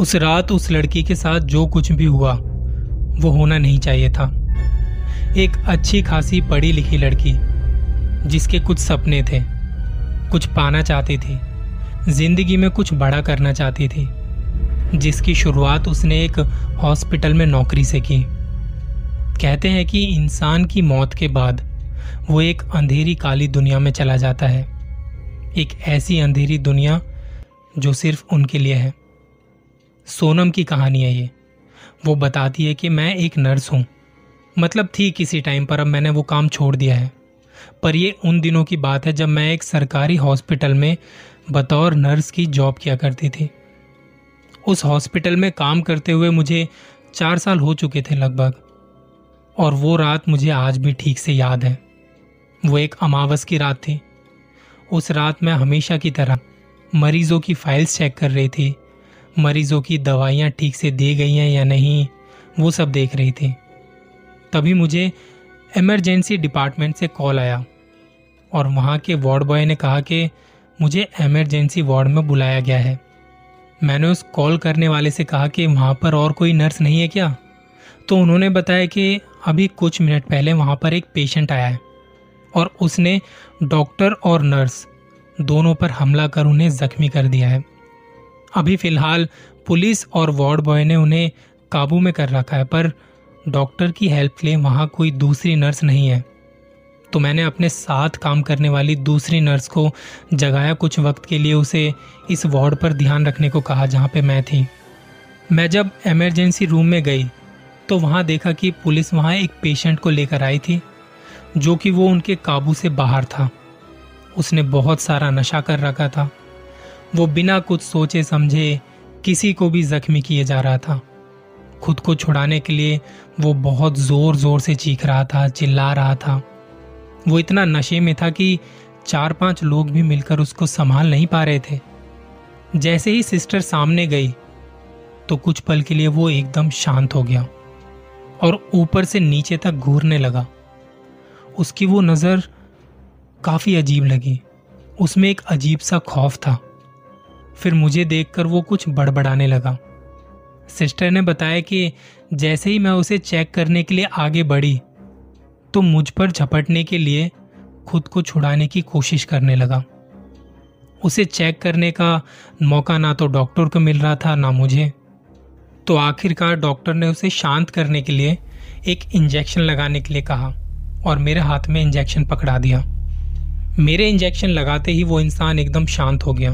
उस रात उस लड़की के साथ जो कुछ भी हुआ, वो होना नहीं चाहिए था। एक अच्छी खासी पढ़ी लिखी लड़की, जिसके कुछ सपने थे, कुछ पाना चाहती थी, ज़िंदगी में कुछ बड़ा करना चाहती थी, जिसकी शुरुआत उसने एक हॉस्पिटल में नौकरी से की। कहते हैं कि इंसान की मौत के बाद वो एक अंधेरी काली दुनिया में चला जाता है। एक ऐसी अंधेरी दुनिया जो सिर्फ़ उनके लिए है। सोनम की कहानी है ये। वो बताती है कि मैं एक नर्स हूँ। मतलब थी किसी टाइम पर अब मैंने वो काम छोड़ दिया है। पर ये उन दिनों की बात है जब मैं एक सरकारी हॉस्पिटल में बतौर नर्स की जॉब किया करती थी। उस हॉस्पिटल में काम करते हुए मुझे चार साल हो चुके थे लगभग। और वो रात मुझे आज भी ठीक से याद है। वो एक अमावस की रात थी। उस रात मैं हमेशा की तरह मरीजों की फाइल्स चेक कर रही थी। मरीजों की दवाइयाँ ठीक से दी गई हैं या नहीं, वो सब देख रही थी। तभी मुझे इमरजेंसी डिपार्टमेंट से कॉल आया और वहाँ के वार्ड बॉय ने कहा कि मुझे इमरजेंसी वार्ड में बुलाया गया है। मैंने उस कॉल करने वाले से कहा कि वहाँ पर और कोई नर्स नहीं है क्या? तो उन्होंने बताया कि अभी कुछ मिनट पहले वहाँ पर एक पेशेंट आया है और उसने डॉक्टर और नर्स दोनों पर हमला कर उन्हें जख्मी कर दिया है। अभी फ़िलहाल पुलिस और वार्ड बॉय ने उन्हें काबू में कर रखा है, पर डॉक्टर की हेल्प के लिए वहाँ कोई दूसरी नर्स नहीं है। तो मैंने अपने साथ काम करने वाली दूसरी नर्स को जगाया कुछ वक्त के लिए उसे इस वार्ड पर ध्यान रखने को कहा जहाँ पे मैं थी। मैं जब इमरजेंसी रूम में गई तो वहाँ देखा कि पुलिस वहाँ एक पेशेंट को लेकर आई थी, जो कि वो उनके काबू से बाहर था। उसने बहुत सारा नशा कर रखा था। वो बिना कुछ सोचे समझे किसी को भी जख्मी किए जा रहा था। खुद को छुड़ाने के लिए वो बहुत ज़ोर ज़ोर से चीख रहा था, चिल्ला रहा था। वो इतना नशे में था कि चार पाँच लोग भी मिलकर उसको संभाल नहीं पा रहे थे। जैसे ही सिस्टर सामने गई तो कुछ पल के लिए वो एकदम शांत हो गया और ऊपर से नीचे तक घूरने लगा। उसकी वो नज़र काफ़ी अजीब लगी। उसमें एक अजीब सा खौफ था। फिर मुझे देखकर वो कुछ बड़बड़ाने लगा। सिस्टर ने बताया कि जैसे ही मैं उसे चेक करने के लिए आगे बढ़ी तो मुझ पर झपटने के लिए खुद को छुड़ाने की कोशिश करने लगा। उसे चेक करने का मौका ना तो डॉक्टर को मिल रहा था, ना मुझे। तो आखिरकार डॉक्टर ने उसे शांत करने के लिए एक इंजेक्शन लगाने के लिए कहा और मेरे हाथ में इंजेक्शन पकड़ा दिया। मेरे इंजेक्शन लगाते ही वो इंसान एकदम शांत हो गया।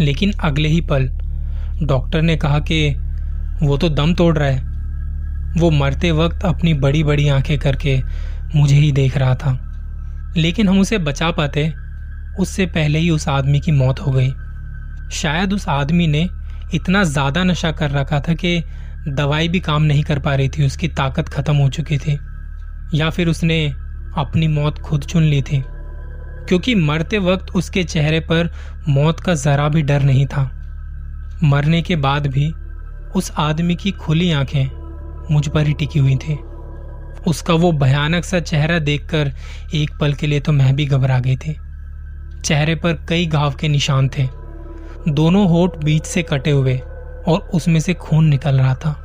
लेकिन अगले ही पल डॉक्टर ने कहा कि वो तो दम तोड़ रहा है। वो मरते वक्त अपनी बड़ी बड़ी आँखें करके मुझे ही देख रहा था। लेकिन हम उसे बचा पाते, उससे पहले ही उस आदमी की मौत हो गई। शायद उस आदमी ने इतना ज़्यादा नशा कर रखा था कि दवाई भी काम नहीं कर पा रही थी, उसकी ताकत ख़त्म हो चुकी थी, या फिर उसने अपनी मौत खुद चुन ली थी। क्योंकि मरते वक्त उसके चेहरे पर मौत का ज़रा भी डर नहीं था। मरने के बाद भी उस आदमी की खुली आँखें मुझ पर ही टिकी हुई थी। उसका वो भयानक सा चेहरा देखकर एक पल के लिए तो मैं भी घबरा गई थी। चेहरे पर कई घाव के निशान थे। दोनों होठ बीच से कटे हुए और उसमें से खून निकल रहा था।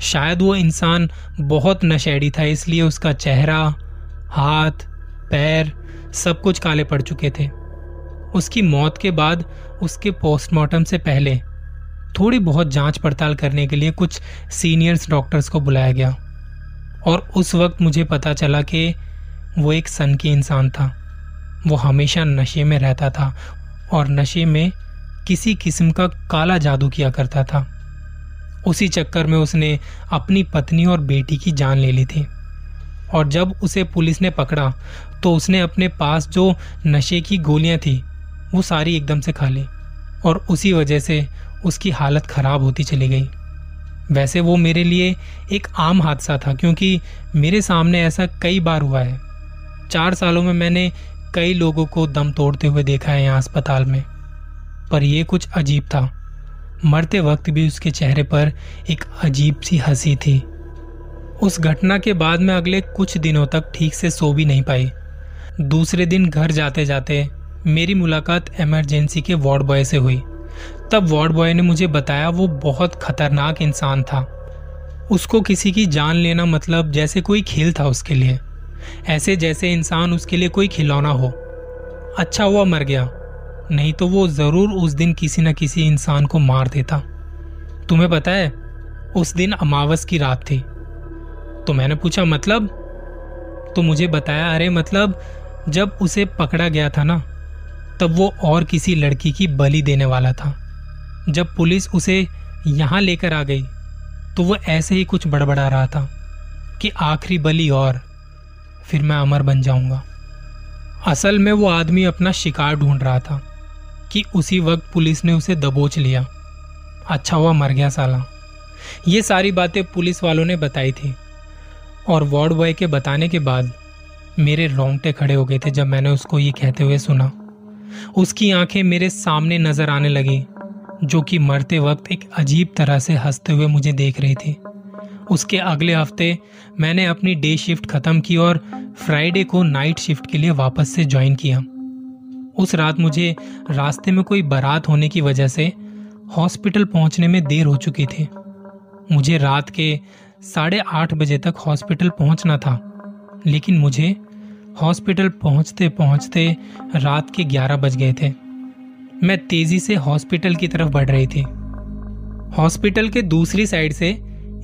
शायद वो इंसान बहुत नशेड़ी था, इसलिए उसका चेहरा, हाथ, पैर सब कुछ काले पड़ चुके थे। उसकी मौत के बाद उसके पोस्टमार्टम से पहले थोड़ी बहुत जाँच पड़ताल करने के लिए कुछ सीनियर्स डॉक्टर्स को बुलाया गया। और उस वक्त मुझे पता चला कि वो एक सन की इंसान था। वो हमेशा नशे में रहता था और नशे में किसी किस्म का काला जादू किया करता था। उसी चक्कर में उसने अपनी पत्नी और बेटी की जान ले ली थी। और जब उसे पुलिस ने पकड़ा तो उसने अपने पास जो नशे की गोलियाँ थी, वो सारी एकदम से खा ली और उसी वजह से उसकी हालत खराब होती चली गई। वैसे वो मेरे लिए एक आम हादसा था, क्योंकि मेरे सामने ऐसा कई बार हुआ है। चार सालों में मैंने कई लोगों को दम तोड़ते हुए देखा है यहाँ अस्पताल में, पर यह कुछ अजीब था। मरते वक्त भी उसके चेहरे पर एक अजीब सी हँसी थी। उस घटना के बाद मैं अगले कुछ दिनों तक ठीक से सो भी नहीं पाई। दूसरे दिन घर जाते जाते मेरी मुलाकात इमरजेंसी के वार्ड बॉय से हुई। तब वार्ड बॉय ने मुझे बताया वो बहुत खतरनाक इंसान था। उसको किसी की जान लेना मतलब जैसे कोई खेल था उसके लिए। ऐसे जैसे इंसान उसके लिए कोई खिलौना हो। अच्छा हुआ मर गया। नहीं तो वो ज़रूर उस दिन किसी न किसी इंसान को मार देता। तुम्हें पता है, उस दिन अमावस की रात थी। तो मैंने पूछा मतलब? तो मुझे बताया, अरे मतलब जब उसे पकड़ा गया था ना, तब वो और किसी लड़की की बलि देने वाला था। जब पुलिस उसे यहाँ लेकर आ गई तो वो ऐसे ही कुछ बड़बड़ा रहा था कि आखिरी बलि और, फिर मैं अमर बन जाऊँगा। असल में वो आदमी अपना शिकार ढूंढ रहा था कि उसी वक्त पुलिस ने उसे दबोच लिया। अच्छा हुआ मर गया साला। ये सारी बातें पुलिस वालों ने बताई थी और वार्ड बॉय के बताने के बाद मेरे रोंगटे खड़े हो गए थे जब मैंने उसको ये कहते हुए सुना। उसकी आँखें मेरे सामने नज़र आने लगी, जो कि मरते वक्त एक अजीब तरह से हँसते हुए मुझे देख रही थी। उसके अगले हफ़्ते मैंने अपनी डे शिफ्ट खत्म की और फ्राइडे को नाइट शिफ्ट के लिए वापस से ज्वाइन किया। उस रात मुझे रास्ते में कोई बारात होने की वजह से हॉस्पिटल पहुँचने में देर हो चुकी थी। मुझे रात के साढ़े आठ बजे तक हॉस्पिटल पहुँचना था। लेकिन मुझे हॉस्पिटल पहुँचते पहुँचते रात के ग्यारह बज गए थे। मैं तेज़ी से हॉस्पिटल की तरफ़ बढ़ रही थी। हॉस्पिटल के दूसरी साइड से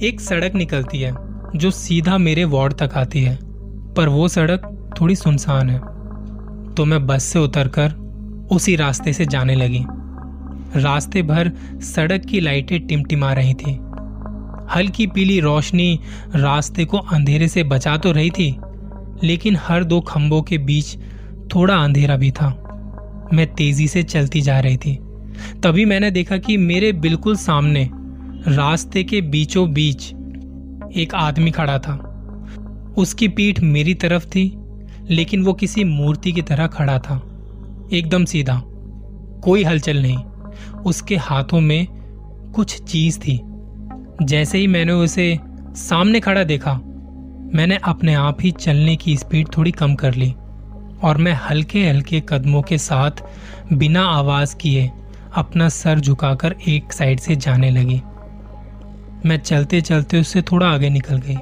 एक सड़क निकलती है, जो सीधा मेरे वार्ड तक आती है। पर वो सड़क थोड़ी सुनसान है। तो मैं बस से उतरकर उसी रास्ते से जाने लगी। रास्ते भर सड़क की लाइटें टिमटिमा रही थी। हल्की पीली रोशनी रास्ते को अंधेरे से बचा तो रही थी लेकिन हर दो खंभों के बीच थोड़ा अंधेरा भी था। मैं तेज़ी से चलती जा रही थी। तभी मैंने देखा कि मेरे बिल्कुल सामने रास्ते के बीचों बीच एक आदमी खड़ा था। उसकी पीठ मेरी तरफ़ थी, लेकिन वो किसी मूर्ति की तरह खड़ा था। एकदम सीधा। कोई हलचल नहीं। उसके हाथों में कुछ चीज़ थी। जैसे ही मैंने उसे सामने खड़ा देखा मैंने अपने आप ही चलने की स्पीड थोड़ी कम कर ली और मैं हल्के हल्के कदमों के साथ बिना आवाज़ किए अपना सर झुकाकर एक साइड से जाने लगी। मैं चलते चलते उससे थोड़ा आगे निकल गई।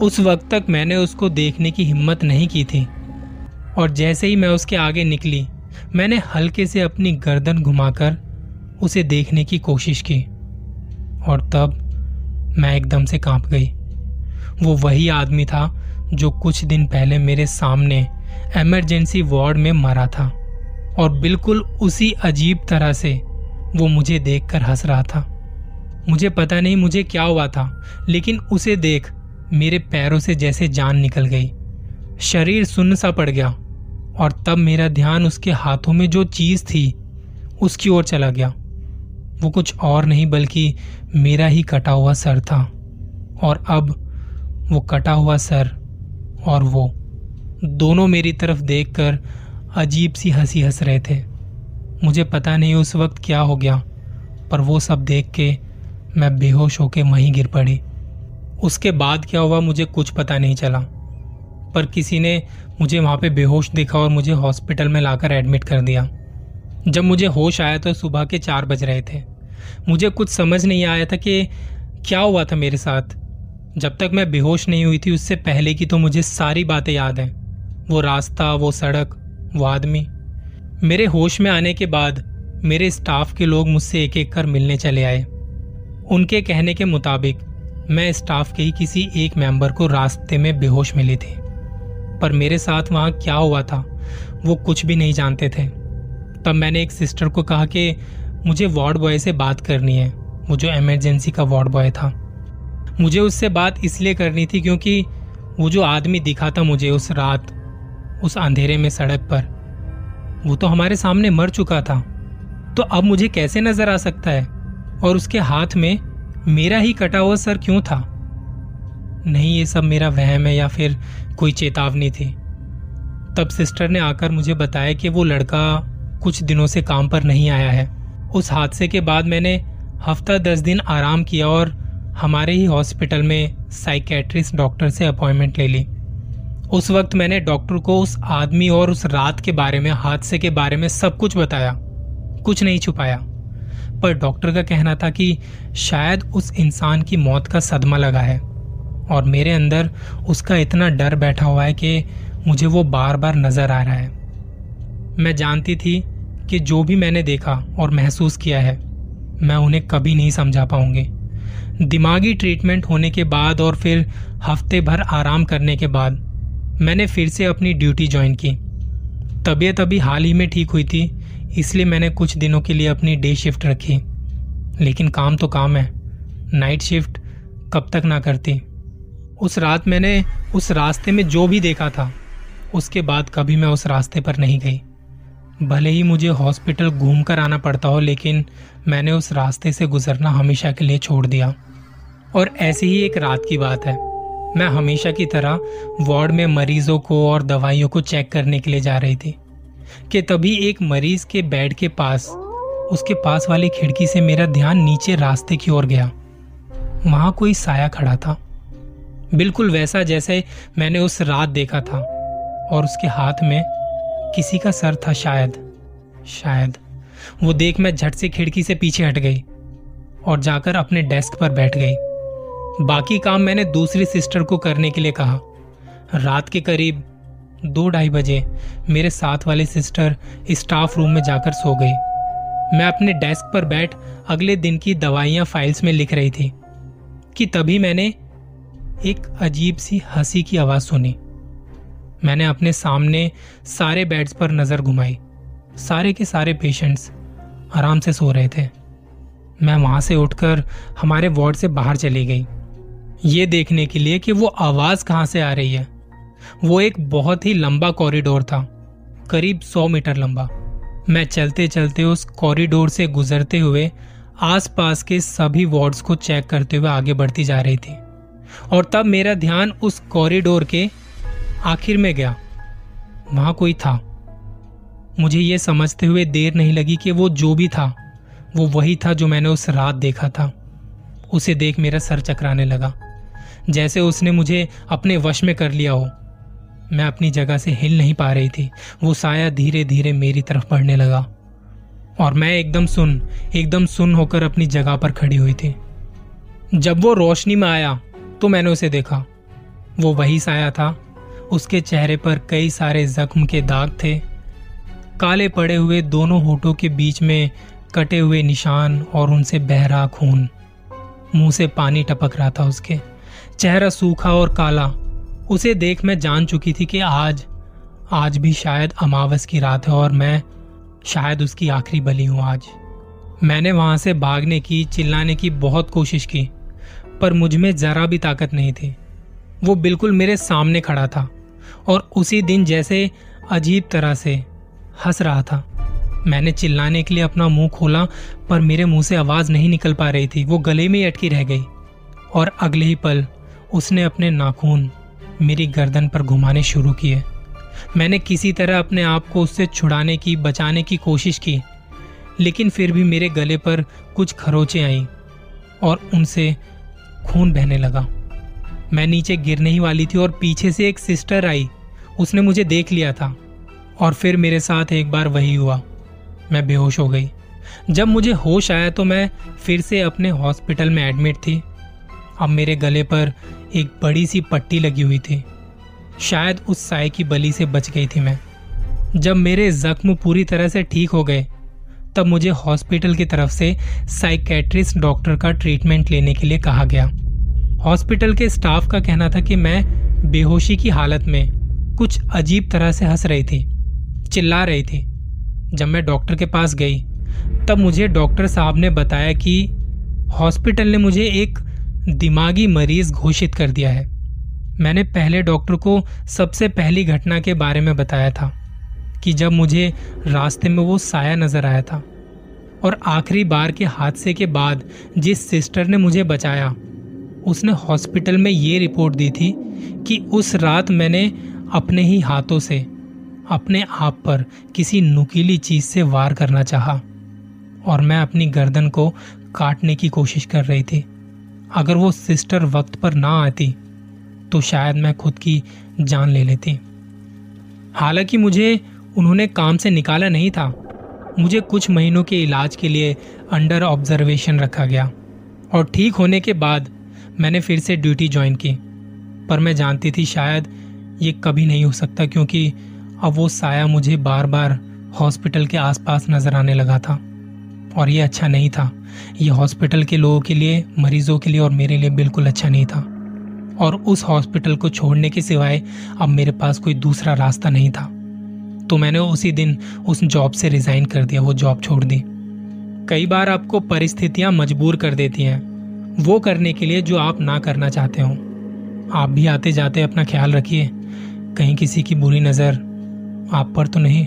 उस वक्त तक मैंने उसको देखने की हिम्मत नहीं की थी और जैसे ही मैं उसके आगे निकली, मैंने हल्के से अपनी गर्दन घुमाकर उसे देखने की कोशिश की और तब मैं एकदम से काँप गई। वो वही आदमी था जो कुछ दिन पहले मेरे सामने एमरजेंसी वार्ड में मरा था और बिल्कुल उसी अजीब तरह से वो मुझे देखकर हंस रहा था। मुझे पता नहीं मुझे क्या हुआ था, लेकिन उसे देख मेरे पैरों से जैसे जान निकल गई। शरीर सुन्न सा पड़ गया और तब मेरा ध्यान उसके हाथों में जो चीज़ थी, उसकी ओर चला गया। वो कुछ और नहीं, बल्कि मेरा ही कटा हुआ सर था। और अब वो कटा हुआ सर और वो। दोनों मेरी तरफ़ देखकर अजीब सी हँसी हंस रहे थे। मुझे पता नहीं उस वक्त क्या हो गया, पर वो सब देख के मैं बेहोश होके वहीं गिर पड़ी। उसके बाद क्या हुआ मुझे कुछ पता नहीं चला, पर किसी ने मुझे वहाँ पे बेहोश देखा और मुझे हॉस्पिटल में लाकर एडमिट कर दिया। जब मुझे होश आया तो सुबह के चार बज रहे थे। मुझे कुछ समझ नहीं आया था कि क्या हुआ था मेरे साथ। जब तक मैं बेहोश नहीं हुई थी उससे पहले की तो मुझे सारी बातें याद हैं। वो रास्ता, वो सड़क, वो आदमी। मेरे होश में आने के बाद मेरे स्टाफ के लोग मुझसे एक एक कर मिलने चले आए। उनके कहने के मुताबिक, मैं स्टाफ के ही किसी एक मेंबर को रास्ते में बेहोश मिली थी। पर मेरे साथ वहाँ क्या हुआ था, वो कुछ भी नहीं जानते थे। तब मैंने एक सिस्टर को कहा कि, मुझे वार्ड बॉय से बात करनी है। वो जो इमरजेंसी का वार्ड बॉय था। मुझे उससे बात इसलिए करनी थी क्योंकि वो जो आदमी दिखा था मुझे उस रात, उस अंधेरे में सड़क पर, वो तो हमारे सामने मर चुका था। तो अब मुझे कैसे नज़र आ सकता है? और उसके हाथ में मेरा ही कटा हुआ सर क्यों था? नहीं, ये सब मेरा वहम है या फिर कोई चेतावनी थी। तब सिस्टर ने आकर मुझे बताया कि वो लड़का कुछ दिनों से काम पर नहीं आया है। उस हादसे के बाद मैंने हफ़्ता दस दिन आराम किया और हमारे ही हॉस्पिटल में साइकेट्रिस्ट डॉक्टर से अपॉइंटमेंट ले ली। उस वक्त मैंने डॉक्टर को उस आदमी और उस रात के बारे में, हादसे के बारे में सब कुछ बताया। कुछ नहीं छुपाया। पर डॉक्टर का कहना था कि शायद उस इंसान की मौत का सदमा लगा है और मेरे अंदर उसका इतना डर बैठा हुआ है कि मुझे वो बार बार नज़र आ रहा है। मैं जानती थी कि जो भी मैंने देखा और महसूस किया है, मैं उन्हें कभी नहीं समझा पाऊँगी। दिमागी ट्रीटमेंट होने के बाद और फिर हफ़्ते भर आराम करने के बाद मैंने फिर से अपनी ड्यूटी ज्वाइन की। तबीयत अभी हाल ही में ठीक हुई थी, इसलिए मैंने कुछ दिनों के लिए अपनी डे शिफ्ट रखी। लेकिन काम तो काम है नाइट शिफ्ट कब तक ना करती। उस रात मैंने उस रास्ते में जो भी देखा था, उसके बाद कभी मैं उस रास्ते पर नहीं गई। भले ही मुझे हॉस्पिटल घूम कर आना पड़ता हो, लेकिन मैंने उस रास्ते से गुजरना हमेशा के लिए छोड़ दिया। और ऐसी ही एक रात की बात है। मैं हमेशा की तरह वार्ड में मरीजों को और दवाइयों को चेक करने के लिए जा रही थी, कि तभी एक मरीज़ के बेड के पास, उसके पास वाली खिड़की से मेरा ध्यान नीचे रास्ते की ओर गया। वहाँ कोई साया खड़ा था। बिल्कुल वैसा जैसे मैंने उस रात देखा था, और उसके हाथ में किसी का सर था शायद। शायद वो देख मैं झट से खिड़की से पीछे हट गई, और जाकर अपने डेस्क पर बैठ गई। बाकी काम मैंने दूसरी सिस्टर को करने के लिए कहा। रात के करीब दो ढाई बजे मेरे साथ वाले सिस्टर स्टाफ रूम में जाकर सो गई मैं अपने डेस्क पर बैठ अगले दिन की दवाइयाँ फाइल्स में लिख रही थी कि तभी मैंने एक अजीब सी हँसी की आवाज़ सुनी। मैंने अपने सामने सारे बेड्स पर नज़र घुमाई। सारे के सारे पेशेंट्स आराम से सो रहे थे। मैं वहाँ से उठकर हमारे वार्ड से बाहर चली गई। ये देखने के लिए कि वो आवाज़ कहाँ से आ रही है। वो एक बहुत ही लंबा कॉरिडोर था, करीब सौ मीटर लंबा। मैं चलते चलते उस कॉरिडोर से गुजरते हुए आसपास के सभी वार्ड्स को चेक करते हुए आगे बढ़ती जा रही थी। और तब मेरा ध्यान उस कॉरिडोर के आखिर में गया। वहाँ कोई था। मुझे यह समझते हुए देर नहीं लगी कि वो जो भी था, वो वही था जो मैंने उस रात देखा था। उसे देख मेरा सर चकराने लगा। जैसे उसने मुझे अपने वश में कर लिया हो। मैं अपनी जगह से हिल नहीं पा रही थी। वो साया धीरे धीरे मेरी तरफ़ बढ़ने लगा। और मैं एकदम सुन एकदम सुन होकर अपनी जगह पर खड़ी हुई थी। जब वो रोशनी में आया तो मैंने उसे देखा। वो वही साया था। उसके चेहरे पर कई सारे जख्म के दाग थे। काले पड़े हुए दोनों होठों के बीच में कटे हुए निशान और उनसे बहरा खून। मुँह से पानी टपक रहा था उसके। चेहरा सूखा और काला। उसे देख मैं जान चुकी थी कि आज आज भी शायद अमावस की रात है और मैं शायद उसकी आखिरी बली हूँ आज। मैंने वहाँ से भागने की, चिल्लाने की बहुत कोशिश की, पर मुझमें जरा भी ताकत नहीं थी। वो बिल्कुल मेरे सामने खड़ा था और उसी दिन जैसे अजीब तरह से हंस रहा था। मैंने चिल्लाने के लिए अपना मुँह खोला, पर मेरे मुँह से आवाज़ नहीं निकल पा रही थी। वो गले में अटकी रह गई। और अगले ही पल उसने अपने नाखून मेरी गर्दन पर घुमाने शुरू किए। मैंने किसी तरह अपने आप को उससे छुड़ाने की, बचाने की कोशिश की, लेकिन फिर भी मेरे गले पर कुछ खरोचे आई और उनसे खून बहने लगा। मैं नीचे गिरने ही वाली थी और पीछे से एक सिस्टर आई। उसने मुझे देख लिया था और फिर मेरे साथ एक बार वही हुआ। मैं बेहोश हो गई। जब मुझे होश आया तो मैं फिर से अपने हॉस्पिटल में एडमिट थी। अब मेरे गले पर एक बड़ी सी पट्टी लगी हुई थी। शायद उस साय की बली से बच गई थी मैं। जब मेरे जख्म पूरी तरह से ठीक हो गए, तब मुझे हॉस्पिटल की तरफ़ से साइकेट्रिस्ट डॉक्टर का ट्रीटमेंट लेने के लिए कहा गया। हॉस्पिटल के स्टाफ का कहना था कि मैं बेहोशी की हालत में कुछ अजीब तरह से हंस रही थी, चिल्ला रही थी। जब मैं डॉक्टर के पास गई, तब मुझे डॉक्टर साहब ने बताया कि हॉस्पिटल ने मुझे एक दिमागी मरीज़ घोषित कर दिया है। मैंने पहले डॉक्टर को सबसे पहली घटना के बारे में बताया था कि जब मुझे रास्ते में वो साया नज़र आया था और आखिरी बार के हादसे के बाद जिस सिस्टर ने मुझे बचाया, उसने हॉस्पिटल में ये रिपोर्ट दी थी कि उस रात मैंने अपने ही हाथों से, अपने आप पर किसी नुकीली चीज़ से वार करना चाहा और मैं अपनी गर्दन को काटने की कोशिश कर रही थी। अगर वो सिस्टर वक्त पर ना आती तो शायद मैं खुद की जान ले लेती। हालाँकि मुझे उन्होंने काम से निकाला नहीं था, मुझे कुछ महीनों के इलाज के लिए अंडर ऑब्जर्वेशन रखा गया, और ठीक होने के बाद मैंने फिर से ड्यूटी ज्वाइन की। पर मैं जानती थी शायद ये कभी नहीं हो सकता, क्योंकि अब वो साया मुझे बार बार हॉस्पिटल के आसपास नज़र आने लगा था, और ये अच्छा नहीं था। ये हॉस्पिटल के लोगों के लिए, मरीजों के लिए और मेरे लिए बिल्कुल अच्छा नहीं था। और उस हॉस्पिटल को छोड़ने के सिवाय अब मेरे पास कोई दूसरा रास्ता नहीं था। तो मैंने उसी दिन उस जॉब से रिजाइन कर दिया, वो जॉब छोड़ दी। कई बार आपको परिस्थितियाँ मजबूर कर देती हैं, वो करने के लिए जो आप ना करना चाहते हो। आप भी आते जाते अपना ख्याल रखिए, कहीं किसी की बुरी नज़र आप पर तो नहीं।